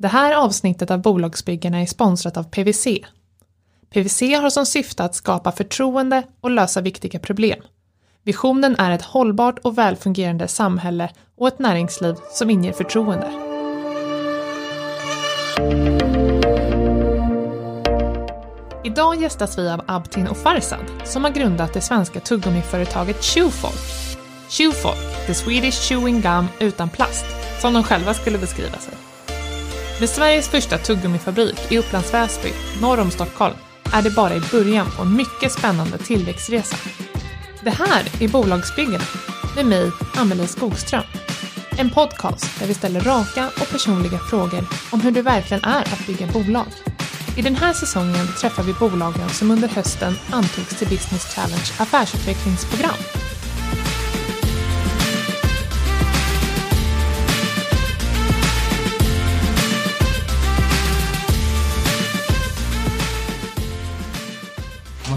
Det här avsnittet av Bolagsbyggarna är sponsrat av PWC. PWC har som syfte att skapa förtroende och lösa viktiga problem. Visionen är ett hållbart och välfungerande samhälle och ett näringsliv som inger förtroende. Idag gästas vi av Abtin och Farsad som har grundat det svenska tuggummiföretaget Chewfolk. Chewfolk, the Swedish chewing gum utan plast, som de själva skulle beskriva sig. Med Sveriges första tuggummifabrik i Upplands Väsby, norr om Stockholm, är det bara i början på en mycket spännande tillväxtresa. Det här är Bolagsbyggarna med mig, Amelie Skogström. En podcast där vi ställer raka och personliga frågor om hur det verkligen är att bygga bolag. I den här säsongen träffar vi bolagen som under hösten antogs till Business Challenge affärsutvecklingsprogram.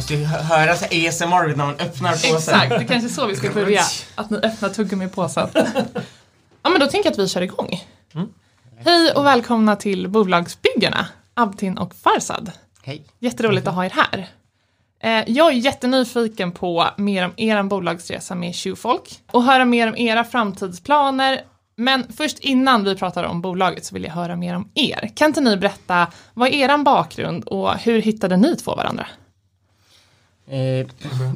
Måste ju hö- höra så ASMR när man öppnar påsen. Exakt, det är kanske är så vi ska börja. Att ni öppnar tuggummipåsen. Ja men då tänker jag att vi kör igång. Hej och välkomna till Bolagsbyggarna, Abtin och Farsad. Hej. Jätteroligt att ha er här. Eh, Jag är jättenyfiken på mer om er bolagsresa med Tjuvfolk och höra mer om era framtidsplaner. Men först innan vi pratar om bolaget så vill jag höra mer om er. Kan inte ni berätta, vad är er bakgrund och hur hittade ni två varandra? Eh,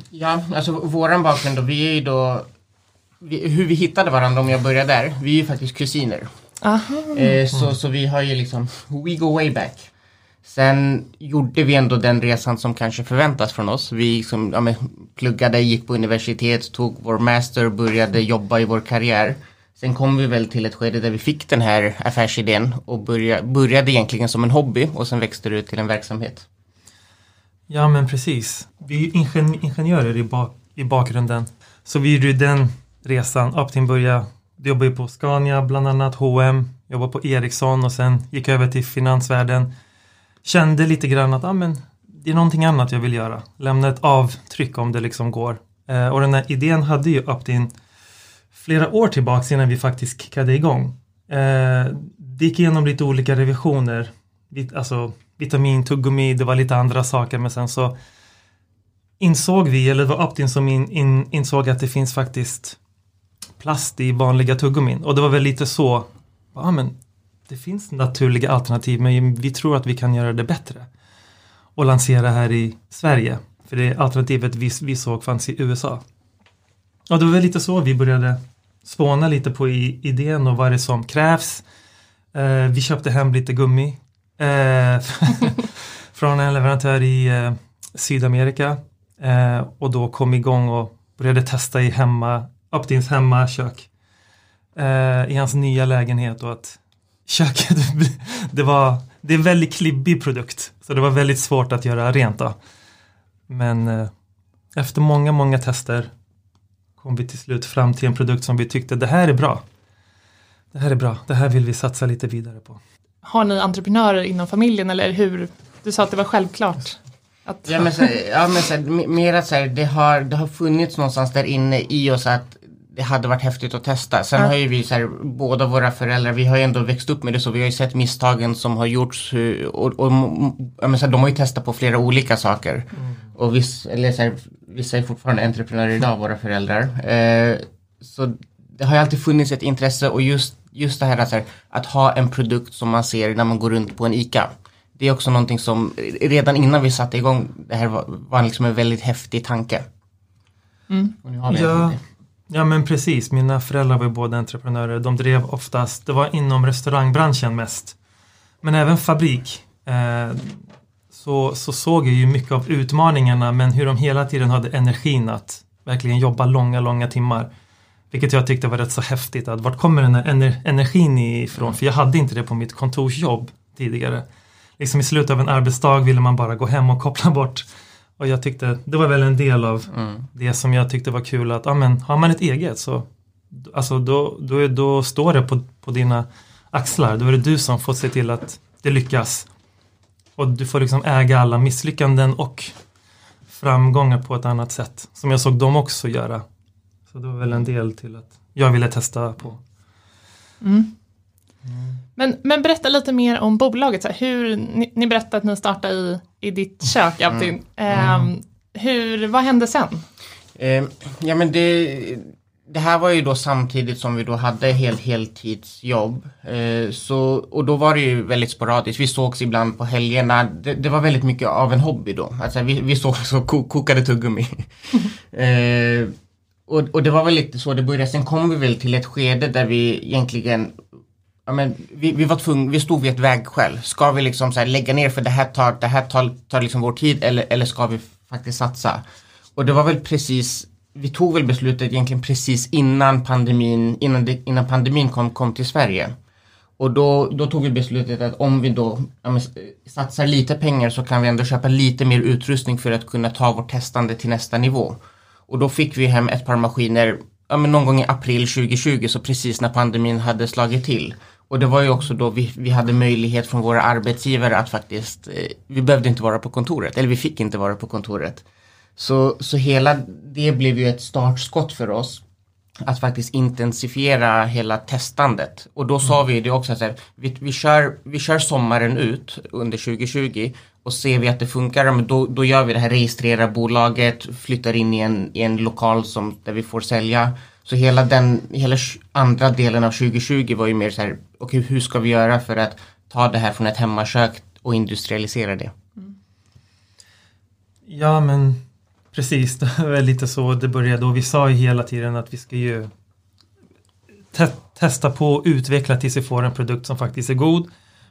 ja, alltså våran bakgrund då, vi är ju då vi, hur vi hittade varandra om jag börjar där, vi är ju faktiskt kusiner. Eh, så, så vi har ju liksom, we go way back. Sen gjorde vi ändå den resan som kanske förväntas från oss. Vi liksom, ja, men, pluggade, gick på universitet, tog vår master, började jobba i vår karriär. Sen kom vi väl till ett skede där vi fick den här affärsidén och börja, började egentligen som en hobby och sen växte det ut till en verksamhet. Ja men precis. Vi är ju ingen, ingenjörer i, bak, i bakgrunden. Så vi gjorde den resan. Aptin började jobba på Scania bland annat, H&M, jobbade på Ericsson och sen gick över till finansvärlden. Kände lite grann att ah, men, det är någonting annat jag vill göra. Lämna ett avtryck om det liksom går. Eh, och den här idén hade ju Aptin flera år tillbaka innan vi faktiskt kickade igång. Eh, det gick igenom lite olika revisioner. Vi, alltså vitamin, tuggummi, det var lite andra saker men sen så insåg vi, eller det var Optin som in, in, insåg att det finns faktiskt plast i vanliga tuggummin och det var väl lite så, ja men det finns naturliga alternativ men vi tror att vi kan göra det bättre och lansera här i Sverige. För det alternativet vi, vi såg fanns i USA. Och det var väl lite så vi började spåna lite på i, idén och vad det är som krävs. Eh, vi köpte hem lite gummi Eh, från en leverantör i eh, Sydamerika eh, och då kom igång och började testa i hemma, Optins hemmakök eh, i hans nya lägenhet och att köket, det var det är en väldigt klibbig produkt så det var väldigt svårt att göra rent då. Men eh, efter många, många tester kom vi till slut fram till en produkt som vi tyckte det här är bra. Det här är bra, det här vill vi satsa lite vidare på. Har ni entreprenörer inom familjen eller hur? Du sa att det var självklart. Att, Ja men, så, ja, men så, m- mer att så här, det, har, det har funnits någonstans där inne i oss att det hade varit häftigt att testa. Sen Ja. har ju vi så här, båda våra föräldrar, vi har ju ändå växt upp med det så vi har ju sett misstagen som har gjorts och, och ja, men så här, de har ju testat på flera olika saker. Och viss, eller så här, vissa är fortfarande entreprenörer idag, våra föräldrar. Eh, så det har ju alltid funnits ett intresse och just, just det här att, så här att ha en produkt som man ser när man går runt på en ICA. Det är också någonting som redan innan vi satte igång det här var, var liksom en väldigt häftig tanke. Mm. Ja, ja men precis, mina föräldrar var ju båda entreprenörer. De drev oftast, det var inom restaurangbranschen mest. Men även fabrik. Eh, så, så såg jag ju mycket av utmaningarna men hur de hela tiden hade energin att verkligen jobba långa, långa timmar. Vilket jag tyckte var rätt så häftigt. Att vart kommer den här ener- energin ifrån? För jag hade inte det på mitt kontorsjobb tidigare. Liksom i slutet av en arbetsdag ville man bara gå hem och koppla bort. Och jag tyckte, det var väl en del av Mm. det som jag tyckte var kul att, ja men har man ett eget så Alltså då, då, då står det på, på dina axlar, då är det du som får se till att det lyckas. Och du får liksom äga alla misslyckanden och framgångar på ett annat sätt. Som jag såg dem också göra. Så det var väl en del till att jag ville testa på. Mm. Men, men berätta lite mer om bolaget. Så här, hur, ni, ni berättade att ni startade i, i ditt kök, Abtin. Mm. Eh, hur, vad hände sen? Eh, ja men det, det här var ju då samtidigt som vi då hade hel, heltidsjobb. Eh, så, och då var det ju väldigt sporadiskt. Vi sågs ibland på helgerna. Det, det var väldigt mycket av en hobby då. Alltså vi, vi sågs och ko, kokade tuggummi. eh, och, och det var väl lite så det började. Sen kom vi väl till ett skede där vi egentligen Ja, men vi, vi var tvungna, vi stod vid ett vägskäl. Ska vi liksom så lägga ner för det här tar, det här tar, tar liksom vår tid eller, eller ska vi faktiskt satsa? Och det var väl precis vi tog väl beslutet egentligen precis innan pandemin, innan, det, innan pandemin kom, kom till Sverige. Och då, då tog vi beslutet att om vi då ja, men, satsar lite pengar så kan vi ändå köpa lite mer utrustning för att kunna ta vårt testande till nästa nivå. Och då fick vi hem ett par maskiner ja, men någon gång i april 2020, så precis när pandemin hade slagit till. Och det var ju också då vi, vi hade möjlighet från våra arbetsgivare att faktiskt, eh, vi behövde inte vara på kontoret, eller vi fick inte vara på kontoret. Så, så hela det blev ju ett startskott för oss att faktiskt intensifiera hela testandet. Och då sa vi det också att vi, vi, kör, vi kör sommaren ut under 2020 och ser vi att det funkar, då, då gör vi det här, registrerar bolaget, flyttar in i en, i en lokal som, där vi får sälja. Så hela den, hela andra delen av 2020 var ju mer så här, okej okay, hur ska vi göra för att ta det här från ett hemmakök och industrialisera det? Mm. Ja men Precis, det var lite så det började och vi sa ju hela tiden att vi ska ju te testa på och utveckla tills vi får en produkt som faktiskt är god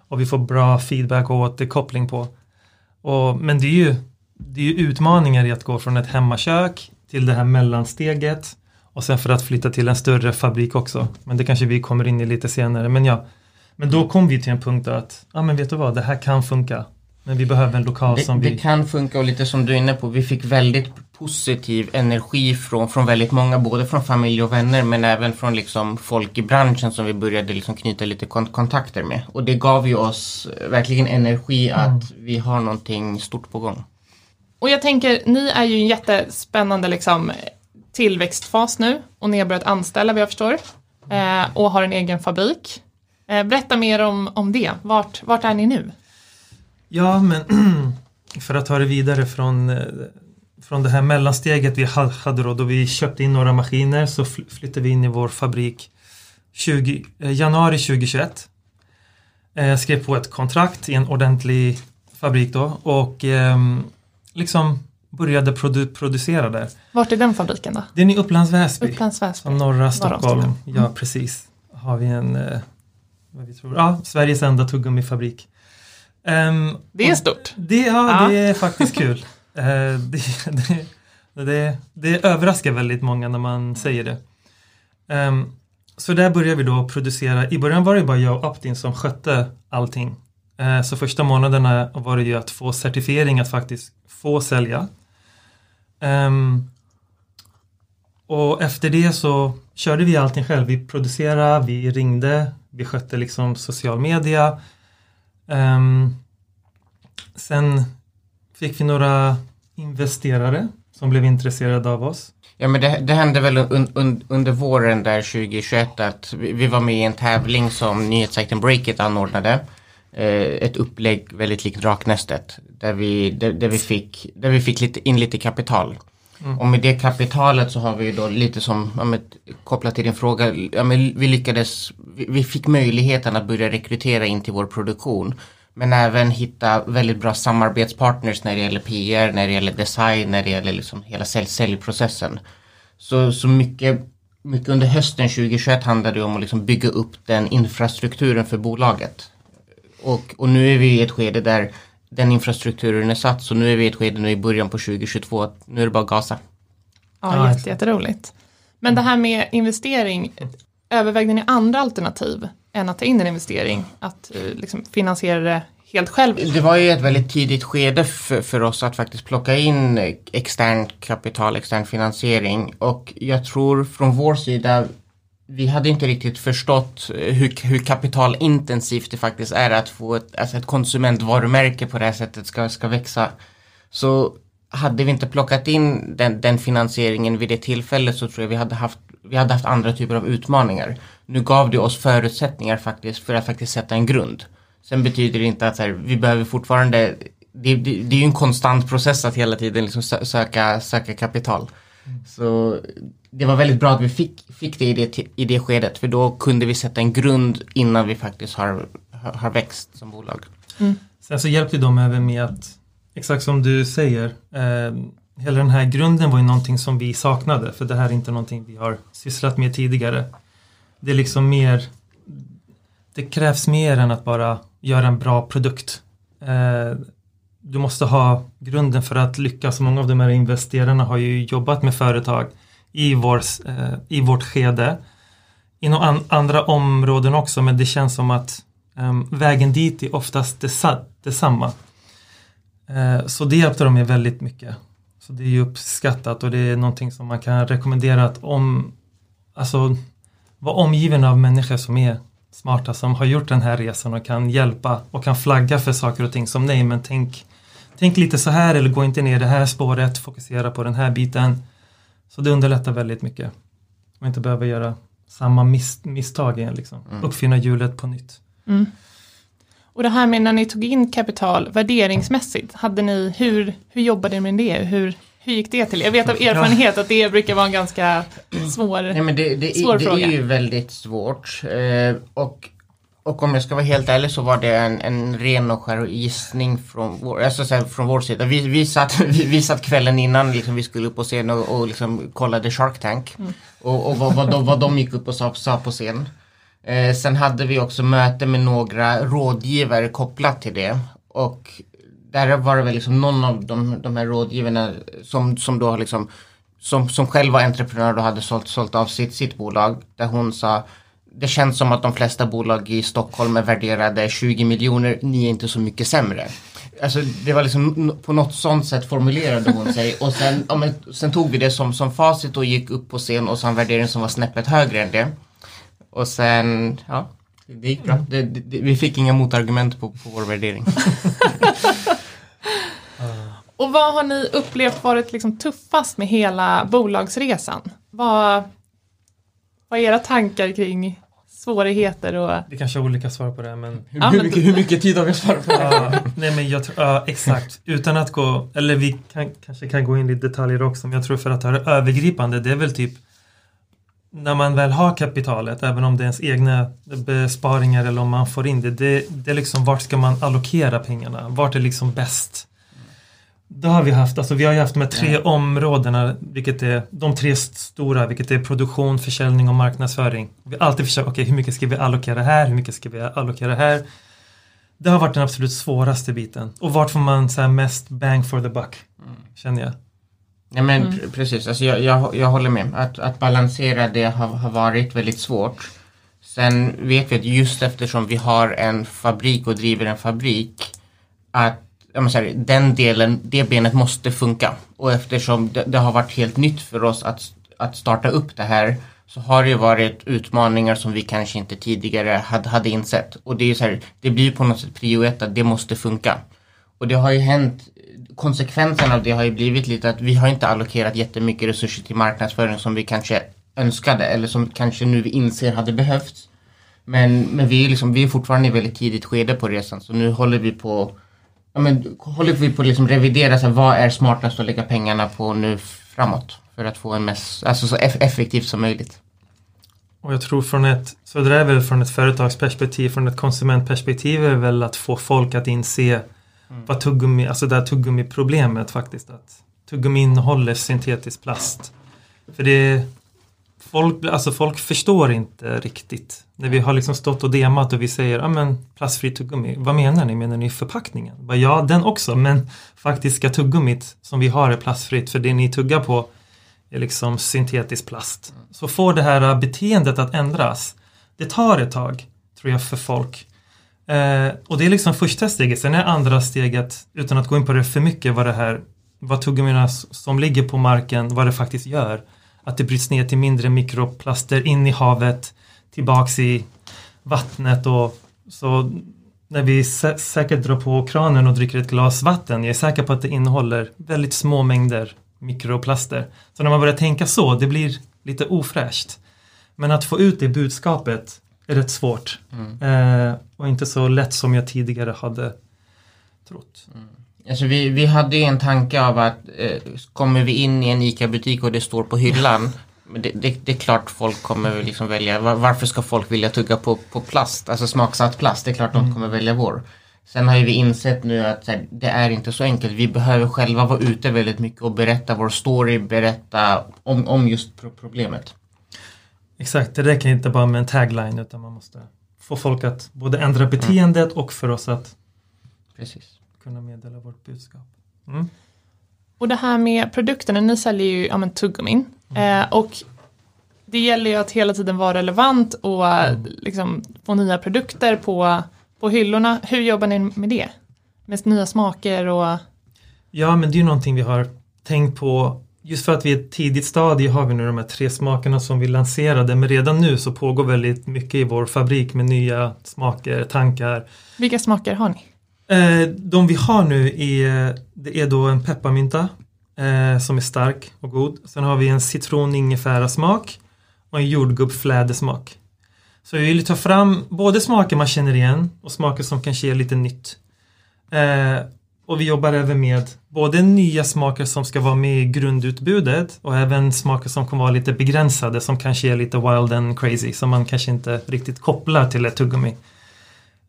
och vi får bra feedback och återkoppling på. Och, men det är, ju, det är ju utmaningar i att gå från ett hemmakök till det här mellansteget och sen för att flytta till en större fabrik också. Men det kanske vi kommer in i lite senare. Men ja, men då kom vi till en punkt att, ja men vet du vad, det här kan funka. Men vi behöver en lokal det, som vi... Det kan funka och lite som du är inne på, vi fick väldigt positiv energi från, från väldigt många, både från familj och vänner men även från liksom folk i branschen som vi började liksom knyta lite kont kontakter med. Och det gav ju oss verkligen energi mm. att vi har någonting stort på gång. Och jag tänker, ni är ju en jättespännande liksom, tillväxtfas nu och ni har börjat anställa vad jag förstår eh, och har en egen fabrik. Eh, berätta mer om, om det, vart, vart är ni nu? Ja, men för att ta det vidare från, eh, från det här mellansteget vi hade då, då vi köpte in några maskiner så flyttade vi in i vår fabrik 20, eh, januari 2021. Eh, skrev på ett kontrakt i en ordentlig fabrik då och eh, liksom började produ producera där. Vart är den fabriken då? Den är Upplands Väsby. Upplands Väsby. Norra Stockholm. Mm. Ja, precis. Har vi en, eh, vad vi tror, ja, Sveriges enda tuggummifabrik. Um, det är stort. Det, ja, ja, det är faktiskt kul. Det, eh, det, det, det, överraskar väldigt många när man säger det. Um, så där började vi då producera. I början var det bara jag och Aptin som skötte allting. Uh, så första månaderna var det ju att få certifiering att faktiskt få sälja. Um, och efter det så körde vi allting själv. Vi producerade, vi ringde, vi skötte liksom social media. Um, sen fick vi några investerare som blev intresserade av oss. Ja men det, det hände väl un, un, under våren där 2021 att vi, vi, var med i en tävling som nyhetssajten Breakit anordnade. Eh, ett upplägg väldigt likt Draknästet. Där vi, där, där, vi fick, där vi fick lite, in lite kapital. Mm. Och med det kapitalet så har vi då lite som, ja, med, kopplat till din fråga, ja, vi lyckades, vi, vi fick möjligheten att börja rekrytera in till vår produktion. Men även hitta väldigt bra samarbetspartners när det gäller PR, när det gäller design, när det gäller liksom hela sälj säljprocessen. Så, så mycket, mycket under hösten 2021 handlade det om att liksom bygga upp den infrastrukturen för bolaget. Och, och nu är vi i ett skede där den infrastrukturen är satt så nu är vi i ett skede nu i början på 2022 nu är det bara att gasa. Ja, jätte, jätteroligt. Men det här med investering, övervägde ni andra alternativ än att ta in en investering? Att eh, liksom, finansiera det helt själv? Det var ju ett väldigt tidigt skede för, för oss att faktiskt plocka in externt kapital, extern finansiering och jag tror från vår sida vi hade inte riktigt förstått hur, hur kapitalintensivt det faktiskt är att få ett, alltså ett konsumentvarumärke på det här sättet ska, ska växa. Så hade vi inte plockat in den, den finansieringen vid det tillfället så tror jag vi hade haft vi hade haft andra typer av utmaningar. Nu gav det oss förutsättningar faktiskt för att faktiskt sätta en grund. Sen betyder det inte att här, vi behöver fortfarande, det, det, det är ju en konstant process att hela tiden liksom söka, söka kapital. Mm. Så det var väldigt bra att vi fick, fick det, i det i det skedet för då kunde vi sätta en grund innan vi faktiskt har, har växt som bolag. Mm. Sen så hjälpte de även med att, exakt som du säger, eh, hela den här grunden var ju någonting som vi saknade för det här är inte någonting vi har sysslat med tidigare. Det är liksom mer, det krävs mer än att bara göra en bra produkt. Eh, du måste ha grunden för att lyckas. Många av de här investerarna har ju jobbat med företag i, vår, eh, i vårt skede. Inom an, andra områden också men det känns som att eh, vägen dit är oftast desa, detsamma. Eh, så det hjälpte dem väldigt mycket. Så det är ju uppskattat och det är någonting som man kan rekommendera att om, alltså vara omgiven av människor som är smarta som har gjort den här resan och kan hjälpa och kan flagga för saker och ting som nej men tänk, tänk lite så här eller gå inte ner det här spåret, fokusera på den här biten. Så det underlättar väldigt mycket. Man inte behöver göra samma mis misstag igen, liksom. Mm. uppfinna hjulet på nytt. Mm. Och det här med när ni tog in kapital värderingsmässigt, hade ni, hur, hur jobbade ni med det? Hur, hur gick det till? Jag vet av erfarenhet att det brukar vara en ganska svår, Nej, men det, det, svår det, fråga. Det är ju väldigt svårt. Eh, och, och om jag ska vara helt ärlig så var det en, en ren och skär gissning från vår, alltså så här, från vår sida. Vi, vi, satt, vi, vi satt kvällen innan liksom, vi skulle upp på scen och, och liksom kollade Shark Tank. Mm. Och, och vad, vad, de, vad de gick upp och sa, sa på scen. Eh, sen hade vi också möte med några rådgivare kopplat till det. Och där var det väl liksom någon av de, de här rådgivarna som, som då liksom som, som själv var entreprenör och hade sålt, sålt av sitt, sitt bolag. Där hon sa det känns som att de flesta bolag i Stockholm är värderade 20 miljoner, ni är inte så mycket sämre. Alltså det var liksom på något sånt sätt formulerade hon sig och sen, ja, men, sen tog vi det som, som facit och gick upp på scen och sa en värdering som var snäppet högre än det. Och sen, ja, det gick bra. Det, det, vi fick inga motargument på, på vår värdering. Och vad har ni upplevt varit liksom tuffast med hela bolagsresan? Vad, vad är era tankar kring svårigheter och... Det kanske är olika svar på det men... Hur, ja, hur, mycket, hur mycket tid har vi att svara på det? nej men jag tror, ja, exakt. Utan att gå, eller vi kan, kanske kan gå in i detaljer också men jag tror för att ta det övergripande det är väl typ när man väl har kapitalet, även om det är ens egna besparingar eller om man får in det, det, det är liksom vart ska man allokera pengarna? Vart är liksom bäst? Det har vi haft, alltså vi har ju haft de här tre områdena, vilket är de tre stora, vilket är produktion, försäljning och marknadsföring. Vi har alltid försökt, okej okay, hur mycket ska vi allokera här, hur mycket ska vi allokera här? Det har varit den absolut svåraste biten. Och vart får man så mest bang for the buck, mm. känner jag. Ja men mm. precis, alltså jag, jag, jag håller med. Att, att balansera det har, har varit väldigt svårt. Sen vet vi att just eftersom vi har en fabrik och driver en fabrik att säga, den delen, det benet måste funka. Och eftersom det, det, har varit helt nytt för oss att, att starta upp det här så har det varit utmaningar som vi kanske inte tidigare hade, hade insett. Och det är så här, det blir på något sätt prio ett att det måste funka. Och det har ju hänt konsekvensen av det har ju blivit lite att vi har inte allokerat jättemycket resurser till marknadsföring som vi kanske önskade eller som kanske nu vi inser hade behövts. Men, men vi, är liksom, vi är fortfarande i väldigt tidigt skede på resan så nu håller vi på ja, men, håller vi på att liksom revidera så här, vad är smartast att lägga pengarna på nu framåt för att få en mest, alltså så effektivt som möjligt. Och jag tror från ett, så det är väl från ett företagsperspektiv, från ett konsumentperspektiv är väl att få folk att inse Mm. Vad tuggummi, alltså det här tuggummi-problemet faktiskt. Att tuggummi innehåller syntetisk plast. För det folk, alltså folk förstår inte riktigt. När vi har liksom stått och demat och vi säger ja men plastfri tuggummi, vad menar ni? Menar ni förpackningen? Ja, den också, men faktiska tuggummit som vi har är plastfritt för det ni tuggar på är liksom syntetisk plast. Så får det här beteendet att ändras. Det tar ett tag, tror jag, för folk. Eh, och det är liksom första steget. Sen är andra steget, utan att gå in på det för mycket, vad det här, vad tuggummina som ligger på marken, vad det faktiskt gör. Att det bryts ner till mindre mikroplaster in i havet, tillbaks i vattnet och så när vi sä säkert drar på kranen och dricker ett glas vatten, jag är säker på att det innehåller väldigt små mängder mikroplaster. Så när man börjar tänka så, det blir lite ofräscht. Men att få ut det budskapet är rätt svårt. Mm. Eh, och inte så lätt som jag tidigare hade trott. Alltså vi, vi hade ju en tanke av att eh, kommer vi in i en ICA-butik och det står på hyllan det, det, det är klart folk kommer liksom välja, var, varför ska folk vilja tugga på, på plast, alltså smaksatt plast, det är klart de kommer välja vår. Sen har ju vi insett nu att här, det är inte så enkelt, vi behöver själva vara ute väldigt mycket och berätta vår story, berätta om, om just pro problemet. Exakt, det räcker inte bara med en tagline utan man måste få folk att både ändra beteendet och för oss att Precis. Kunna meddela vårt budskap. Mm. Och det här med produkterna, ni säljer ju ja, men, tuggummin. Eh, och det gäller ju att hela tiden vara relevant och eh, liksom, få nya produkter på, på hyllorna. Hur jobbar ni med det? Med nya smaker och Ja, men det är ju någonting vi har tänkt på. Just för att vi är ett tidigt stadie har vi nu de här tre smakerna som vi lanserade. Men redan nu så pågår väldigt mycket i vår fabrik med nya smaker, tankar. vilka smaker har ni? Eh, de vi har nu är, eh, det är då en pepparmynta eh, som är stark och god. Sen har vi en citron ingefära smak och en jordgubbsflädersmak. Så vi vill ta fram både smaker man känner igen och smaker som kanske är lite nytt. Eh, och vi jobbar även med både nya smaker som ska vara med i grundutbudet och även smaker som kommer vara lite begränsade som kanske är lite wild and crazy som man kanske inte riktigt kopplar till ett tuggummi.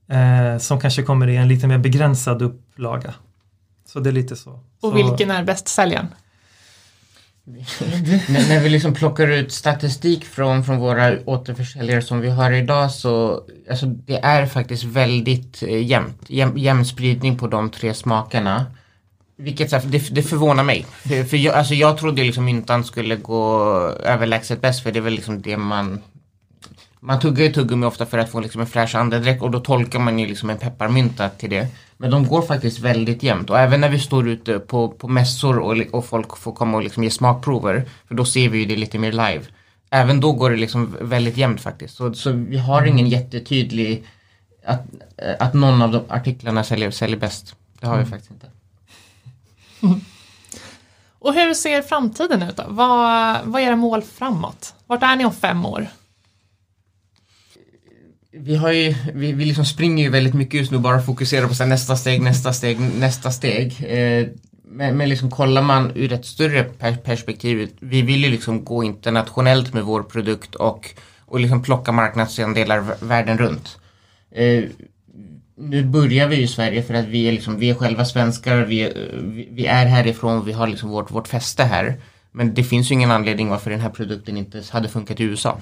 Eh, som kanske kommer i en lite mer begränsad upplaga. Så det är lite så. Och så, vilken är bästsäljaren? när, när vi liksom plockar ut statistik från, från våra återförsäljare som vi har idag så alltså det är faktiskt väldigt eh, jämnt. Jäm, jämn spridning på de tre smakerna. Vilket det, det förvånar mig. För, för jag, alltså jag trodde liksom myntan skulle gå överlägset bäst för det är väl liksom det man man tuggar ju tuggummi ofta för att få liksom en fräsch andedräkt och då tolkar man ju liksom en pepparmynta till det. Men de går faktiskt väldigt jämnt och även när vi står ute på, på mässor och, och folk får komma och liksom ge smakprover, för då ser vi ju det lite mer live. Även då går det liksom väldigt jämnt faktiskt. Så, så vi har ingen jättetydlig att, att någon av de artiklarna säljer, säljer bäst. Det har vi faktiskt inte. Och hur ser framtiden ut då? Vad, vad är era mål framåt? Vart är ni om fem år? Vi, har ju, vi, vi liksom springer ju väldigt mycket just nu bara fokuserar på så här, nästa steg, nästa steg, nästa steg. Eh, men, men liksom kollar man ur ett större perspektiv, vi vill ju liksom gå internationellt med vår produkt och, och liksom plocka marknadsandelar världen runt. Eh, nu börjar vi i Sverige för att vi är, liksom, vi är själva svenskar, vi, är- vi, vi är härifrån, vi har liksom vårt, vårt fäste här. Men det finns ju ingen anledning varför den här produkten inte hade funkat i USA.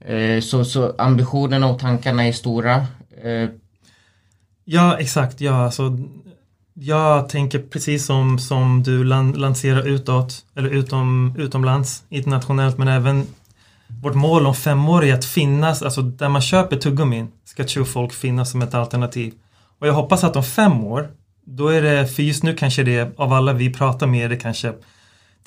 Eh, Så, så ambitionerna och tankarna är stora. Eh, Ja, exakt. Ja, alltså, jag tänker precis som, som du lan, lanserar utåt, eller utom, utomlands, internationellt, men även vårt mål om fem år är att finnas, alltså där man köper tuggummin ska folk finnas som ett alternativ. Och jag hoppas att om fem år, då är det, för just nu kanske det av alla vi pratar med, är det kanske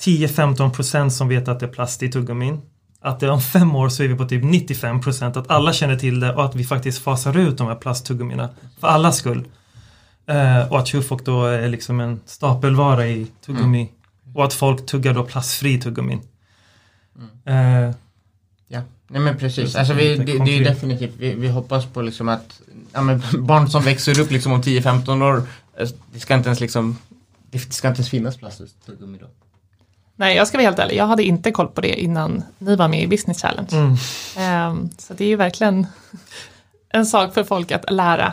10-15 procent som vet att det är plast i tuggummin. Att om fem år så är vi på typ 95 procent, att alla känner till det och att vi faktiskt fasar ut de här plasttuggummina. För allas skull. Eh, och att tjuvfolk då är liksom en stapelvara i tuggummi. Och att folk tuggar då plastfri tuggummin. Eh, ja, nej men precis. Alltså vi, det, det är definitivt, vi, vi hoppas på liksom att ja, barn som växer upp liksom om 10-15 år, eh, det ska inte ens liksom, det ska inte ens finnas plasttuggummi då. Nej, jag ska vara helt ärlig, jag hade inte koll på det innan ni var med i Business Challenge. mm, Ehm, så det är ju verkligen en sak för folk att lära.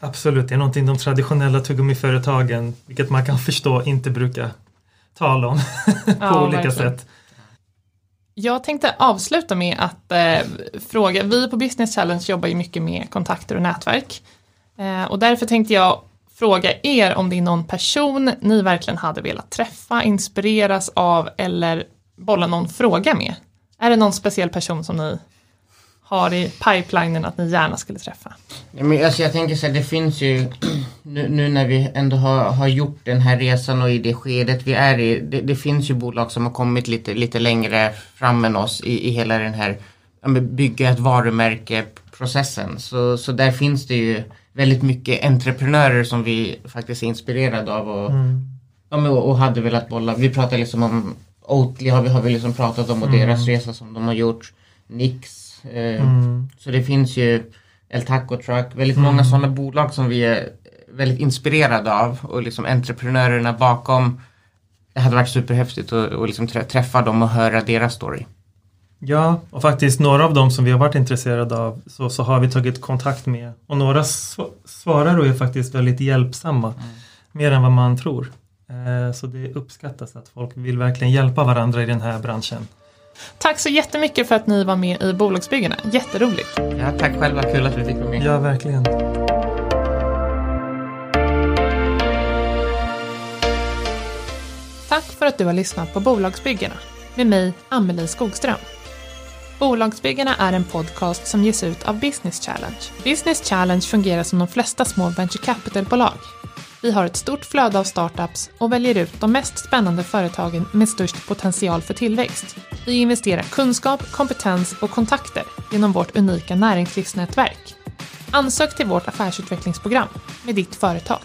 absolut, det är någonting de traditionella tuggummiföretagen, vilket man kan förstå, inte brukar tala om på Ja, olika verkligen. sätt. Jag tänkte avsluta med att eh, fråga, vi på Business Challenge jobbar ju mycket med kontakter och nätverk. Eh, och därför tänkte jag fråga er om det är någon person ni verkligen hade velat träffa, inspireras av eller bolla någon fråga med. Är det någon speciell person som ni har i pipelinen att ni gärna skulle träffa? Men alltså jag tänker så här, det finns ju nu, nu när vi ändå har, har gjort den här resan och i det skedet vi är i. Det, det finns ju bolag som har kommit lite, lite längre fram än oss i, i hela den här bygga ett varumärke processen. Så, så där finns det ju väldigt mycket entreprenörer som vi faktiskt är inspirerade av och, Mm. ja, och, hade velat bolla. Vi pratade liksom om, Oatly har vi, har vi liksom pratat om och Mm. deras resa som de har gjort. Nix. Eh, Mm. Så det finns ju El Taco Truck, väldigt Mm. många sådana bolag som vi är väldigt inspirerade av och liksom entreprenörerna bakom. Det hade varit superhäftigt att, liksom trä- träffa dem och höra deras story. Ja, och faktiskt några av dem som vi har varit intresserade av så, så har vi tagit kontakt med. Och några sv- svarar och är faktiskt väldigt hjälpsamma. Mer än vad man tror. Eh, så det uppskattas att folk vill verkligen hjälpa varandra i den här branschen. Tack så jättemycket för att ni var med i Bolagsbyggarna. Jätteroligt. Ja, tack själva, kul att vi fick vara med. Ja, verkligen. Tack för att du har lyssnat på Bolagsbyggarna med mig, Amelie Skogström. Bolagsbyggarna är en podcast som ges ut av Business Challenge. Business Challenge fungerar som de flesta små venture capital-bolag. Vi har ett stort flöde av startups och väljer ut de mest spännande företagen med störst potential för tillväxt. Vi investerar kunskap, kompetens och kontakter genom vårt unika näringslivsnätverk. Ansök till vårt affärsutvecklingsprogram med ditt företag.